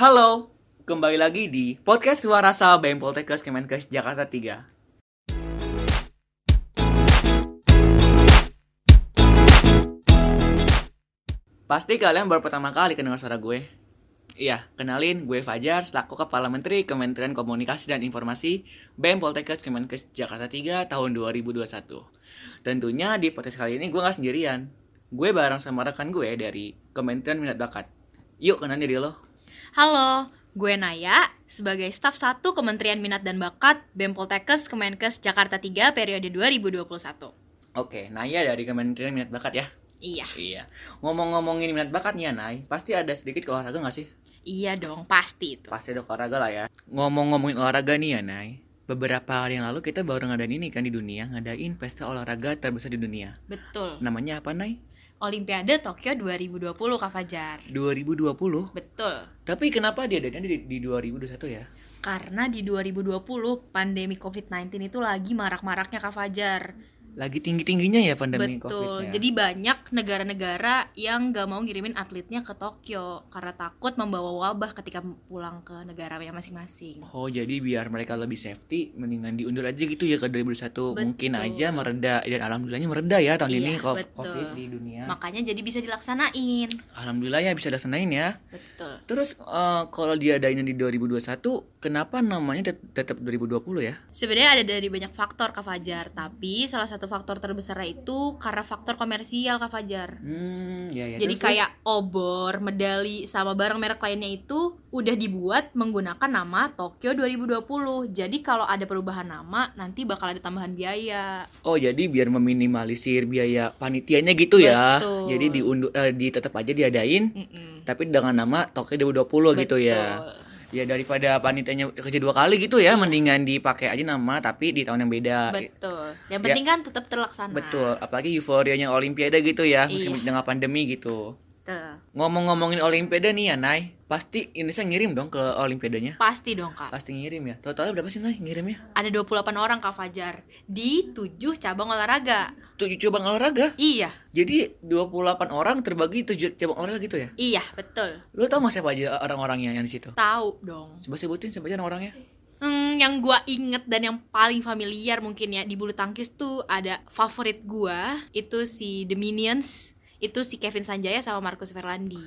Halo, kembali lagi di podcast Suara Sah BEM Poltekkes Kemenkes Jakarta 3. Pasti kalian baru pertama kali kenal suara gue. Iya, kenalin gue Fajar selaku Kepala Menteri Kementerian Komunikasi dan Informasi BEM Poltekkes Kemenkes Jakarta 3 tahun 2021. Tentunya di podcast kali ini gue gak sendirian. Gue bareng sama rekan gue dari Kementerian Minat Bakat. Yuk kenalin diri lo. Halo, gue Naya, sebagai staf 1 Kementerian Minat dan Bakat BEM Poltekkes Kemenkes Jakarta 3 periode 2021. Oke, Naya dari Kementerian Minat Bakat ya. Iya. Iya. Ngomong-ngomongin minat bakat nih ya, Nay. Pasti ada sedikit ke olahraga gak sih? Iya dong, pasti itu. Pasti ada olahraga lah ya. Ngomong-ngomongin olahraga nih ya, Nay. Beberapa hari yang lalu kita baru ngadain ini kan di dunia, ngadain pesta olahraga terbesar di dunia. Betul. Namanya apa, Nay? Olimpiade Tokyo 2020 Kak Fajar. 2020. Betul. Tapi kenapa dia adanya di, di 2021 ya? Karena di 2020 pandemi COVID-19 itu lagi marak-maraknya Kak Fajar. Lagi tinggi-tingginya ya pandemi Betul. COVID-nya. Jadi banyak negara-negara yang gak mau ngirimin atletnya ke Tokyo karena takut membawa wabah ketika pulang ke negaranya masing-masing. Oh jadi biar mereka lebih safety mendingan diundur aja gitu ya ke 2021 mungkin aja mereda dan alhamdulillahnya mereda ya tahun Iya, ini co- betul. covid di dunia. Makanya jadi bisa dilaksanain. Alhamdulillah ya bisa dilaksanain ya. Betul. Terus eh, kalau diadainnya di 2021 kenapa namanya tet- tetap 2020 ya? Sebenarnya ada dari banyak faktor Kak Fajar, tapi salah satu faktor terbesarnya itu karena faktor komersial Kak Fajar. Hmm ya ya. Jadi Terus- kayak obor, medali, sama barang merek lainnya itu udah dibuat menggunakan nama Tokyo 2020. Jadi kalau ada perubahan nama, nanti bakal ada tambahan biaya. Oh jadi biar meminimalisir biaya panitianya gitu ya. Betul. Jadi diundur eh, di tetap aja diadain Mm-mm. tapi dengan nama Tokyo 2020 gitu ya. Ya daripada panitianya kerja dua kali gitu ya, mendingan dipakai aja nama tapi di tahun yang beda. Betul. Yang Ya. penting kan tetap terlaksana. Betul, apalagi euforianya Olimpiade gitu ya, Iya. meskipun di tengah pandemi gitu. Betul. Ngomong-ngomongin Olimpiade nih ya, Nay, pasti Indonesia ngirim dong ke Olimpiadanya. Pasti dong Kak. Pasti ngirim ya. Totalnya berapa sih, Nay, ngirimnya? Ada 28 orang Kak Fajar di 7 cabang olahraga. Tujuh cabang olahraga. Iya, Jadi 28 orang terbagi tujuh cabang olahraga gitu ya. iya betul. Lu tau gak siapa aja orang-orangnya yang di situ? Tahu dong. Coba sebutin siapa aja orangnya. Hmm, yang gua inget dan yang paling familiar mungkin ya di bulu tangkis tuh ada favorit gua itu si The Minions, itu si Kevin Sanjaya sama Marcus Verlandi.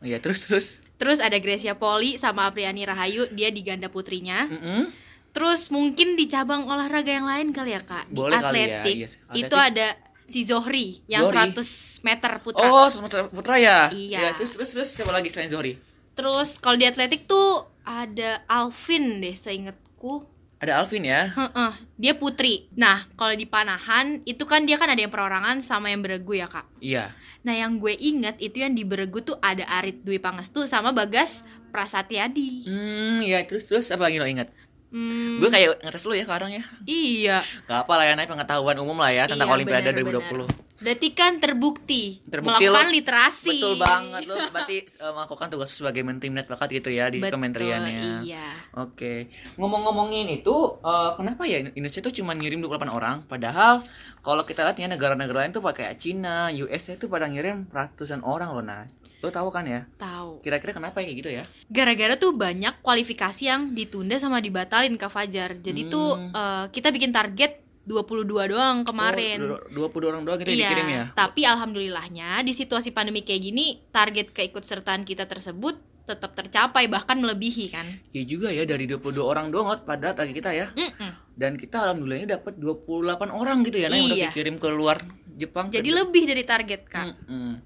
Oh iya, terus terus. Terus ada Gracia Poli sama Apriani Rahayu, dia di ganda putrinya. Mm-mm. Terus mungkin di cabang olahraga yang lain kali ya kak, di Boleh ya, atletik, yes. itu Atletik. ada si Zohri yang Zohri. 100 meter putra. Oh, Sumatera Putra ya? Iya. terus terus terus siapa lagi selain Zohri? Terus kalau di atletik tuh ada Alvin deh seingetku. Ada Alvin ya. Heeh, dia putri. Nah, kalau di panahan itu kan dia kan ada yang perorangan sama yang beregu ya, Kak. Iya. Nah, yang gue inget itu yang di beregu tuh ada Arit Dwi Pangestu sama Bagas Prasatyadi. Hmm, ya terus terus apa lagi lo ingat? Hmm, Gue kayak ngetes lu ya sekarang ya. iya. Gak apa lah ya, naik pengetahuan umum lah ya tentang Iya, Olimpiade benar, 2020. benar. Berarti kan terbukti, Terbukti melakukan lo- literasi. Betul banget lo berarti eh, melakukan tugas sebagai menteri minat bakat gitu ya di Betul, kementeriannya. Iya. Oke. Ngomong-ngomongin itu eh, kenapa ya Indonesia tuh cuma ngirim 28 orang padahal kalau kita lihat ya negara-negara lain tuh pakai Cina, US itu pada ngirim ratusan orang loh nah. Lo tahu kan ya? Tahu. Kira-kira kenapa kayak gitu ya? Gara-gara tuh banyak kualifikasi yang ditunda sama dibatalin Kak Fajar. Jadi tuh Hmm. eh, kita bikin target 22 doang kemarin. Oh, dua- 20 orang doang kita Iya, dikirim ya. tapi alhamdulillahnya di situasi pandemi kayak gini target keikutsertaan kita tersebut tetap tercapai bahkan melebihi kan. Iya juga ya dari 22 orang doang pada tadi kita ya. Mm-mm. Dan kita alhamdulillahnya dapat 28 orang gitu ya nah yang udah Iya. dikirim ke luar Jepang. Jadi ke- lebih dari target kak. Mm-mm.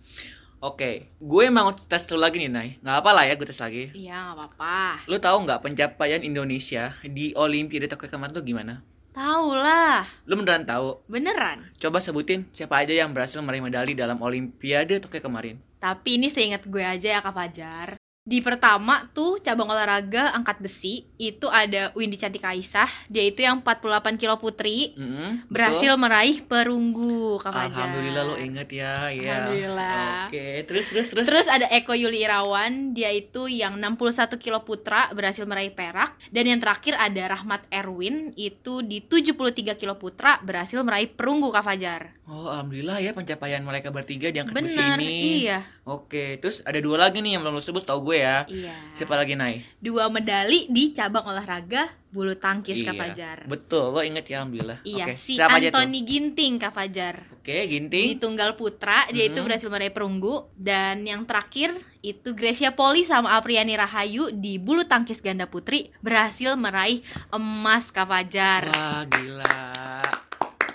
Oke, gue mau tes lu lagi nih, Nay. Nggak apa lah ya, gue tes lagi. Iya nggak apa-apa. Lu tahu nggak pencapaian Indonesia di Olimpiade Tokyo kemarin tuh gimana? Tahu lah, Lu beneran tahu? beneran. Coba sebutin siapa aja yang berhasil meraih medali dalam Olimpiade Tokyo kemarin. Tapi ini seingat gue aja ya Kak Fajar. Di pertama tuh cabang olahraga angkat besi itu ada Windy Cantika Aisyah, dia itu yang 48 kilo putri Mm-mm, betul? berhasil meraih perunggu Kak Fajar. Alhamdulillah lo inget ya, ya. Alhamdulillah. Oke, terus terus terus. Terus ada Eko Yuli Irawan, dia itu yang 61 kilo putra berhasil meraih perak dan yang terakhir ada Rahmat Erwin itu di 73 kilo putra berhasil meraih perunggu Kak Fajar. Oh, alhamdulillah ya pencapaian mereka bertiga di angkat besi Bener, ini. iya. Oke, terus ada dua lagi nih yang belum lo sebut tau gue ya. Iya. Siapa lagi naik? Dua medali di cabang olahraga bulu tangkis Kak Iya. Fajar. Betul, lo inget ya alhamdulillah. Iya, Oke, si siapa aja tuh? Anthony Ginting Kak Fajar. Oke, Di Ginting. tunggal putra dia itu Mhm. berhasil meraih perunggu dan yang terakhir itu Gracia Poli sama Apriani Rahayu di bulu tangkis ganda putri berhasil meraih emas Kak Fajar. Wah, gila.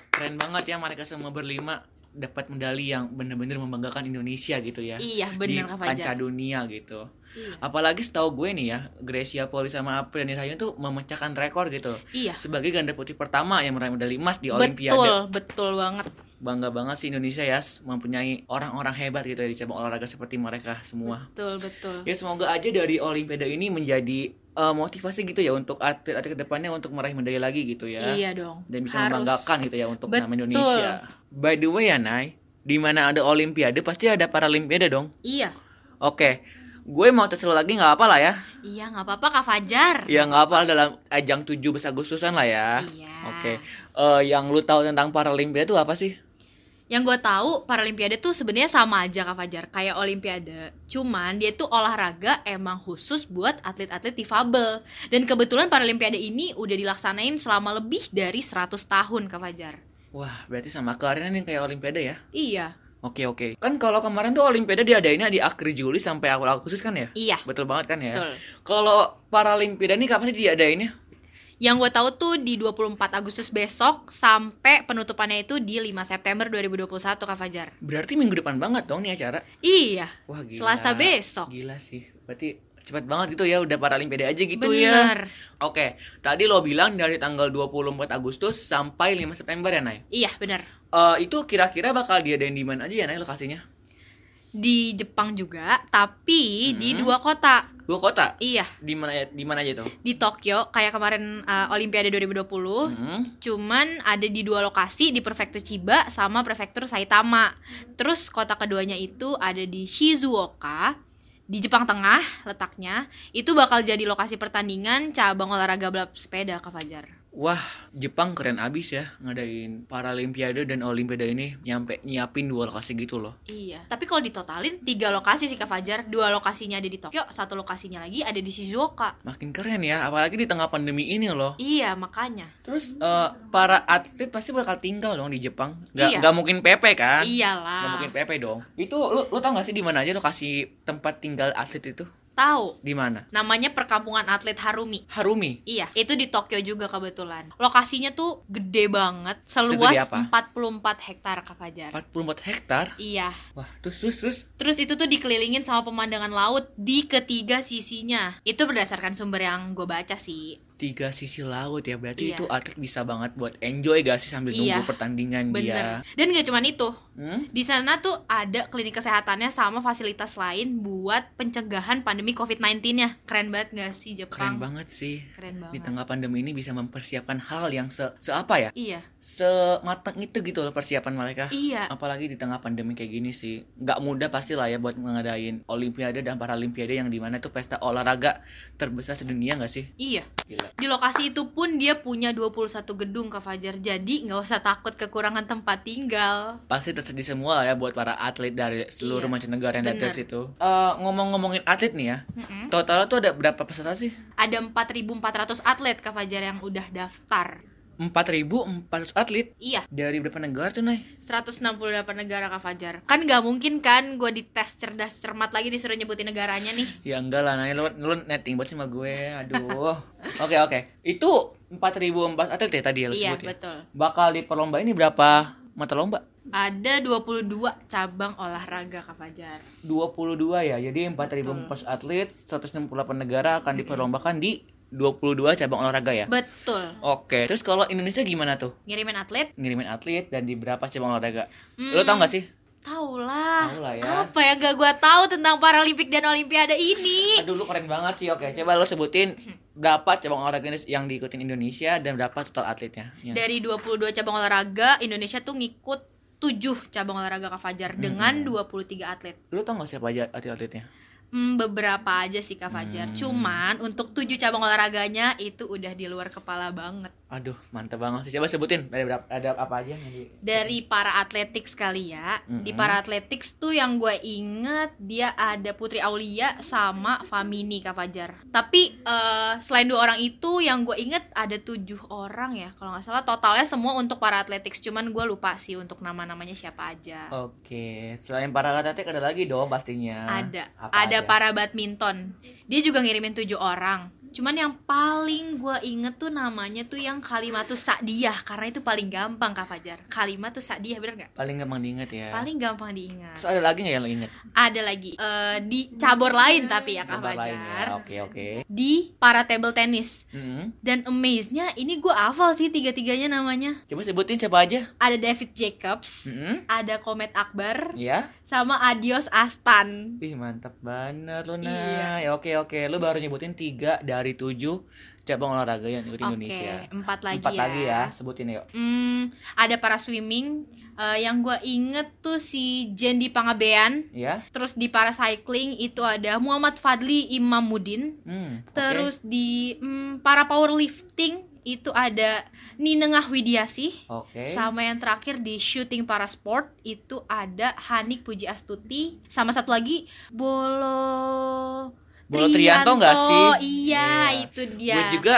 Keren banget ya mereka semua berlima dapat medali yang bener-bener membanggakan Indonesia gitu ya. Iya, di bener Kak Fajar. kancah dunia gitu. Iya. Apalagi setahu gue nih ya, Gracia Poli sama Apriani Rahayu tuh memecahkan rekor gitu. Iya. Sebagai ganda putri pertama yang meraih medali emas di Olimpiade. Betul, betul banget. Bangga banget sih Indonesia ya mempunyai orang-orang hebat gitu ya di cabang olahraga seperti mereka semua. Betul, betul. Ya semoga aja dari Olimpiade ini menjadi eh, motivasi gitu ya untuk atlet-atlet ke depannya untuk meraih medali lagi gitu ya. Iya dong. Dan bisa Harus. membanggakan gitu ya untuk nama Betul. Indonesia. By the way ya Nay, di mana ada Olimpiade pasti ada Paralimpiade dong. Iya. Oke, gue mau tes lo lagi nggak apa lah ya. Iya, nggak apa-apa Kak Fajar. Ya nggak apa dalam ajang 17 Agustusan lah ya. Iya. Oke, Eh, yang lu tahu tentang Paralimpiade itu apa sih? Yang gue tahu Paralimpiade tuh sebenarnya sama aja Kak Fajar kayak Olimpiade. Cuman dia tuh olahraga emang khusus buat atlet-atlet difabel. Dan kebetulan Paralimpiade ini udah dilaksanain selama lebih dari 100 tahun Kak Fajar. Wah, berarti sama kerennya nih kayak Olimpiade ya. Iya. Oke oke. Kan kalau kemarin tuh Olimpiade diadainnya di akhir Juli sampai awal Agustus kan ya? Iya. Betul banget kan ya? Betul. Kalau Paralimpiade ini kapan sih diadainnya? Yang gue tahu tuh di 24 Agustus besok sampai penutupannya itu di 5 September 2021 Kak Fajar. Berarti minggu depan banget dong nih acara. Iya. Wah gila. Selasa besok. Gila sih. Berarti cepat banget gitu ya udah Paralimpiade aja gitu ya. Bener. Oke, tadi lo bilang dari tanggal 24 Agustus sampai 5 September ya, Nay? Iya, bener. Eh, itu kira-kira bakal diadain di mana aja ya, Nay, lokasinya? Di Jepang juga, tapi di Hmm. dua kota. Dua kota? Iya, Di mana ya- di mana aja tuh? di Tokyo kayak kemarin uh, Olimpiade 2020. Hmm. Cuman ada di dua lokasi di prefektur Chiba sama prefektur Saitama. Terus kota keduanya itu ada di Shizuoka di Jepang Tengah letaknya. Itu bakal jadi lokasi pertandingan cabang olahraga balap sepeda Kak Fajar. Wah, Jepang keren abis ya ngadain Paralimpiade dan Olimpiade ini nyampe nyiapin dua lokasi gitu loh. Iya, tapi kalau ditotalin tiga lokasi sih Kak Fajar. Dua lokasinya ada di Tokyo, satu lokasinya lagi ada di Shizuoka. Makin keren ya, apalagi di tengah pandemi ini loh. Iya, makanya. Terus eh, para atlet pasti bakal tinggal dong di Jepang. Gak, Iya. nggak mungkin PP kan? Gak Iyalah. mungkin PP dong. Itu lu tau gak sih di mana aja lokasi tempat tinggal atlet itu? Tahu. Di mana? Namanya perkampungan atlet Harumi. Harumi. Iya, itu di Tokyo juga kebetulan. Lokasinya tuh gede banget, seluas apa? 44 hektar Kak Fajar. 44 hektar. Iya. Wah, terus terus terus. Terus itu tuh dikelilingin sama pemandangan laut di ketiga sisinya. Itu berdasarkan sumber yang gue baca sih. Tiga sisi laut ya, berarti Iya. itu atlet bisa banget buat enjoy gak sih sambil Iya. nunggu pertandingan dia. Bener. Dan gak cuman itu. Hmm? Di sana tuh ada klinik kesehatannya sama fasilitas lain buat pencegahan pandemi COVID-19-nya. Keren banget gak sih Keren Jepang? banget sih. Keren banget. Di tengah pandemi ini bisa mempersiapkan hal yang se, se apa ya? Iya. Sematang itu gitu loh persiapan mereka. Iya. Apalagi di tengah pandemi kayak gini sih. Nggak mudah pasti lah ya buat ngadain Olimpiade dan Paralimpiade yang di mana tuh pesta olahraga terbesar sedunia nggak sih? Iya. Gila. Di lokasi itu pun dia punya 21 gedung Kak Fajar. Jadi nggak usah takut kekurangan tempat tinggal. Pasti tersedia semua lah ya buat para atlet dari seluruh Iya, mancanegara yang datang situ. Eh, ngomong-ngomongin atlet nih ya. Total tuh ada berapa peserta sih? Ada 4.400 atlet Kak Fajar yang udah daftar. 4.400 atlet Iya, dari berapa negara tuh, Nay? 168 negara Kak Fajar. Kan nggak mungkin kan gue dites cerdas cermat lagi disuruh nyebutin negaranya nih. Ya enggak lah, Nay. Lu, lu netting banget sama gue. Aduh. Oke, oke. Itu 4.004 atlet ya tadi ya lu iya, sebut ya? betul. Bakal diperlomba ini berapa mata lomba? Ada 22 cabang olahraga Kak Fajar. 22 ya. Jadi 4.004 atlet, 168 negara akan diperlombakan di 22 cabang olahraga ya. Betul. Oke, terus kalau Indonesia gimana tuh? Ngirimin atlet? Ngirimin atlet dan di berapa cabang olahraga? Lo tau gak sih? Tahu lah. Ya. Apa ya gak gue tahu tentang Paralimpik dan Olimpiade ini? Aduh lu keren banget sih. Oke, coba lo sebutin berapa cabang olahraga yang diikutin Indonesia dan berapa total atletnya. Ya. Dari 22 cabang olahraga, Indonesia tuh ngikut 7 cabang olahraga Kak Fajar dengan 23 atlet. Lu tau gak siapa aja atlet-atletnya? Hmm, beberapa aja sih Kak Fajar. Hmm. Cuman untuk tujuh cabang olahraganya itu udah di luar kepala banget. Aduh, mantap banget sih. Coba sebutin ada berapa ada apa aja yang di Dari para atletik kali ya. Di Mm-mm. para atletik tuh yang gue inget dia ada Putri Aulia sama Famini Kak Fajar. Tapi eh, selain dua orang itu yang gue inget ada tujuh orang ya kalau nggak salah. Totalnya semua untuk para atletik. Cuman gue lupa sih untuk nama-namanya siapa aja. Oke, selain para atletik ada lagi dong pastinya. ada Apa ada? Para badminton. Dia juga ngirimin tujuh orang cuman yang paling gue inget tuh namanya tuh yang kalimatus sa'diyah karena itu paling gampang kak Fajar kalimatus sa'diyah bener nggak paling gampang diinget ya. paling gampang diingat Terus ada lagi nggak yang lo inget? ada lagi eh, di cabur lain tapi ya kak lain ya. Fajar Oke, oke. di para table tennis Hmm. dan amaze-nya ini gue hafal sih tiga-tiganya namanya Coba sebutin siapa aja? ada David Jacobs Hmm. ada Komet Akbar Ya. sama Adios Astan Ih mantap banget lo nah. Iya. Ya oke oke. Lo baru nyebutin tiga dari tujuh cabang olahraga yang ikut Indonesia. Oke, empat lagi Empat ya. lagi ya. Sebutin yuk. Hmm, ada para swimming eh, yang gue inget tuh si Jendi Pangabean. Ya. Terus di para cycling itu ada Muhammad Fadli Imamuddin. Hmm. Terus di hmm, para powerlifting itu ada Ninengah Widiasih. Oke. Sama yang terakhir di shooting para sport itu ada Hanik Puji Astuti. Sama satu lagi Bolo Bolo Trianto nggak sih? Iya, Iya. itu dia. Gue juga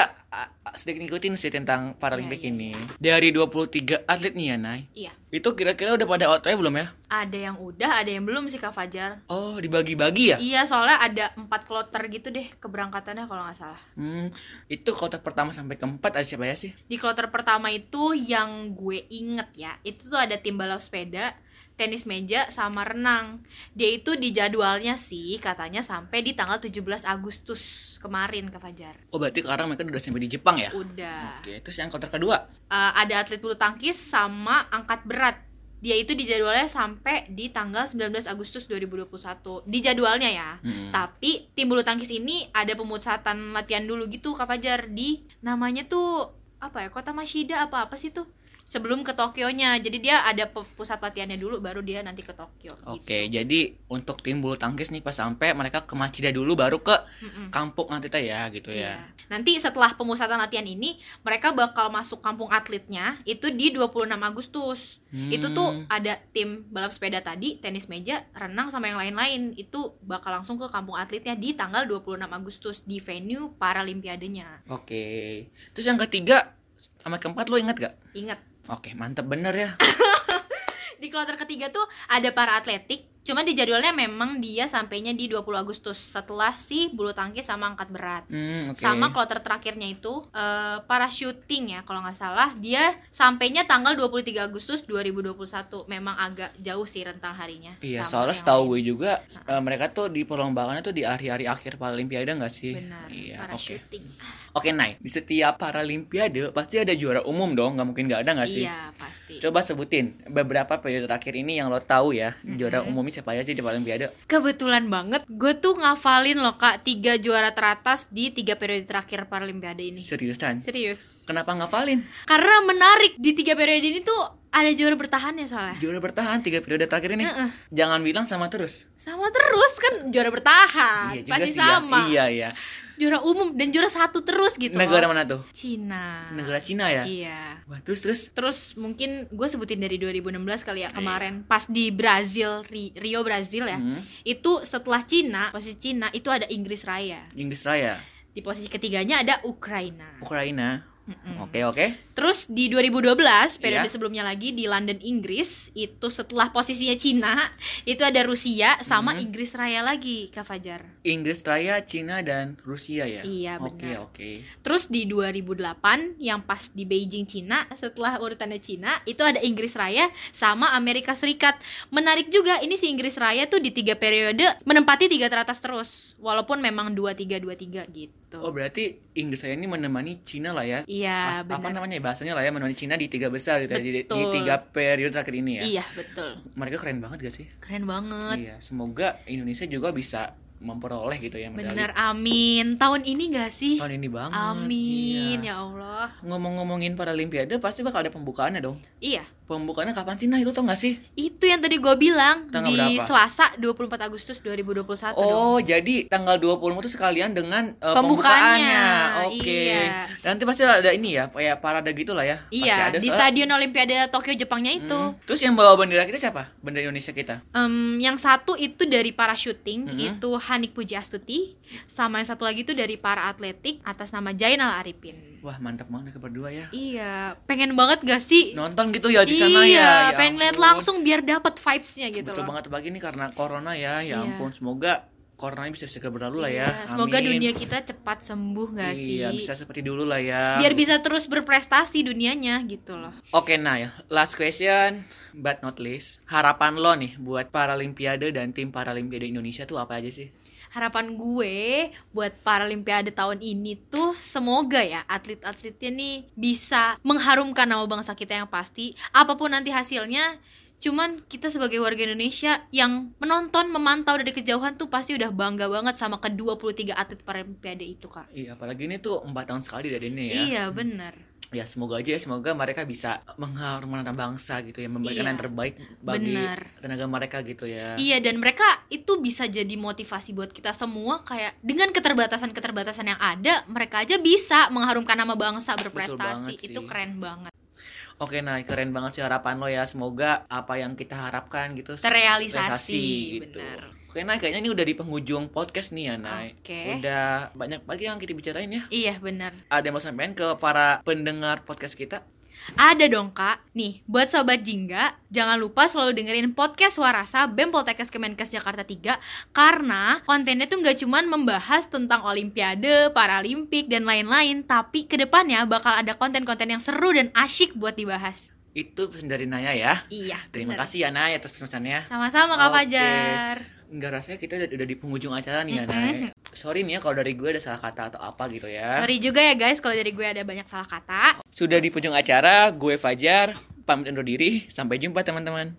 sedikit ngikutin sih tentang Paralimpik Iya, iya, ini. Dari 23 atlet nih ya, Nay. Iya. Itu kira-kira udah pada OTW belum ya? Ada yang udah, ada yang belum sih Kak Fajar. Oh, dibagi-bagi ya? Iya, soalnya ada empat kloter gitu deh keberangkatannya kalau nggak salah. Hmm, itu kota pertama sampai keempat ada siapa ya sih? Di kloter pertama itu yang gue inget ya, itu tuh ada tim balap sepeda, tenis meja, sama renang. Dia itu di jadwalnya sih katanya sampai di tanggal 17 Agustus kemarin Kak Fajar. Oh, berarti sekarang mereka udah sampai di Jepang ya? Udah. Oke, terus yang kota kedua? Eh, ada atlet bulu tangkis sama angkat berat. Dia itu di jadwalnya sampai di tanggal 19 Agustus 2021. Di jadwalnya ya. Hmm. Tapi tim bulu tangkis ini ada pemusatan latihan dulu gitu Kak Fajar di namanya tuh apa ya? Kota Mashida apa apa sih tuh? Sebelum ke Tokyonya. Jadi dia ada pusat latihannya dulu baru dia nanti ke Tokyo gitu. Oke, jadi untuk tim bulu tangkis nih pas sampai mereka ke Machida dulu baru ke Mm-mm. kampung nanti ya gitu Iya. ya. Nanti setelah pemusatan latihan ini, mereka bakal masuk kampung atletnya itu di 26 Agustus. Itu tuh Hmm. ada tim balap sepeda tadi, tenis meja, renang sama yang lain-lain. Itu bakal langsung ke kampung atletnya di tanggal 26 Agustus di venue Paralimpiadenya. Oke. Terus yang ketiga sama keempat lo ingat gak? Ingat, Oke, mantep bener ya. di kloter ketiga tuh ada para atletik. Cuma di jadwalnya memang dia sampainya di 20 Agustus setelah si bulu tangkis sama angkat berat. Hmm, oke. sama kloter terakhirnya itu eh, para shooting ya kalau nggak salah dia sampainya tanggal 23 Agustus 2021 memang agak jauh sih rentang harinya Iya, soalnya setahu gue juga eh, mereka tuh di perlombakannya tuh di hari-hari akhir Paralimpiade nggak sih? benar Iya, para oke. Oke, Nay. Di setiap Paralimpiade pasti ada juara umum dong, nggak mungkin nggak ada nggak sih? iya pasti Coba sebutin beberapa periode terakhir ini yang lo tahu ya, juara umumnya siapa aja sih di Paralimpiade? kebetulan banget gue tuh ngafalin loh kak tiga juara teratas di tiga periode terakhir Paralimpiade ini Seriusan? serius Kenapa ngafalin? karena menarik di tiga periode ini tuh ada juara bertahan ya soalnya Juara bertahan tiga periode terakhir ini. Heeh. Jangan bilang sama terus. sama terus kan juara bertahan iya pasti sih ya. sama Iya, iya. Juara umum dan juara satu terus gitu Negara loh. mana tuh? Cina Negara Cina ya? iya Wah, terus terus Terus mungkin gue sebutin dari 2016 kali ya Iya. kemarin pas di Brazil Ri- Rio Brazil ya. Hmm. Itu setelah Cina, posisi Cina itu ada Inggris Raya. Inggris Raya, Di posisi ketiganya ada Ukraina. Ukraina. Oke, oke. Terus di 2012 periode Iya. sebelumnya lagi di London Inggris itu setelah posisinya Cina itu ada Rusia sama Hmm. Inggris Raya lagi Kak Fajar. Inggris Raya, Cina dan Rusia ya? Iya, Oke, benar. oke. Terus di 2008 yang pas di Beijing Cina setelah urutannya Cina itu ada Inggris Raya sama Amerika Serikat. Menarik juga ini si Inggris Raya tuh di tiga periode menempati tiga teratas terus walaupun memang dua tiga dua tiga gitu. Oh, berarti Inggris Raya ini menemani Cina lah ya? Iya Mas- apa namanya bahasanya lah ya menemani Cina di tiga besar gitu ya, di, di tiga periode terakhir ini ya. Iya betul. Mereka keren banget gak sih? Keren banget. Iya, semoga Indonesia juga bisa memperoleh gitu ya medali. Bener, amin. Tahun ini gak sih? Tahun ini banget. Amin, iya. ya Allah. Ngomong-ngomongin Paralimpiade pasti bakal ada pembukaannya dong. Iya, Pembukaannya kapan sih? Nah, lu tau gak sih? itu yang tadi gue bilang Tanggal di berapa? Selasa 24 Agustus 2021 dong. Oh, jadi tanggal 20 itu sekalian dengan eh, Pembukaannya, Oke. iya. Nanti pasti ada ini ya, kayak parade gitu lah ya. Pasti Iya, ada di soalnya- Stadion Olimpiade Tokyo Jepangnya itu. Hmm. Terus yang bawa bendera kita siapa? Bendera Indonesia kita. Em, yang satu itu dari para syuting Mm-hmm. itu Hanik Puji Astuti, sama yang satu lagi itu dari para atletik atas nama Jainal Arifin. Wah, mantap banget berdua ya. Iya, pengen banget gak sih? Nonton gitu ya di sana iya, ya. ya pengen lihat langsung biar dapat vibes-nya gitu Betul loh. banget pagi ini karena corona ya. Ya Iya. ampun, semoga corona bisa segera berlalu lah ya. Iya, semoga Amin. dunia kita cepat sembuh gak sih? Iya, bisa seperti dulu lah ya. Biar bisa terus berprestasi dunianya gitu loh. Oke, nah ya, last question but not least. Harapan lo nih buat Paralimpiade dan tim Paralimpiade Indonesia tuh apa aja sih? Harapan gue buat Paralimpiade tahun ini tuh semoga ya atlet-atletnya nih bisa mengharumkan nama bangsa kita yang pasti. Apa pun nanti hasilnya, cuman kita sebagai warga Indonesia yang menonton, memantau dari kejauhan tuh pasti udah bangga banget sama ke-23 atlet Paralimpiade itu, Kak. Iya, apalagi ini tuh empat tahun sekali dari ini ya. Iya, bener Ya semoga aja ya, semoga mereka bisa mengharumkan nama bangsa gitu ya, memberikan Iya, yang terbaik bagi benar. tenaga mereka gitu ya. Iya dan mereka itu bisa jadi motivasi buat kita semua kayak dengan keterbatasan-keterbatasan yang ada mereka aja bisa mengharumkan nama bangsa berprestasi itu keren banget Oke, nah keren banget sih harapan lo ya. Semoga apa yang kita harapkan gitu terrealisasi gitu. benar Oke, nah kayaknya ini udah di penghujung podcast nih ya, Nay. Oke. Udah banyak lagi yang kita bicarain ya. iya benar Ada yang mau sampein ke para pendengar podcast kita? Ada dong kak nih buat sobat jingga jangan lupa selalu dengerin podcast Warasa BEM Poltekkes Kemenkes Jakarta 3 karena kontennya tuh nggak cuman membahas tentang Olimpiade, Paralimpik dan lain-lain tapi ke depannya bakal ada konten-konten yang seru dan asyik buat dibahas Itu pesan dari Naya ya. iya Terima bener. kasih ya Nay atas pesannya. Sama-sama Kak. Fajar. Enggak rasanya kita udah, udah di penghujung acara nih ya, Nay. Sorry nih ya kalau dari gue ada salah kata atau apa gitu ya. Sorry juga ya guys kalau dari gue ada banyak salah kata. Sudah di penghujung acara, gue Fajar pamit undur diri. Sampai jumpa teman-teman.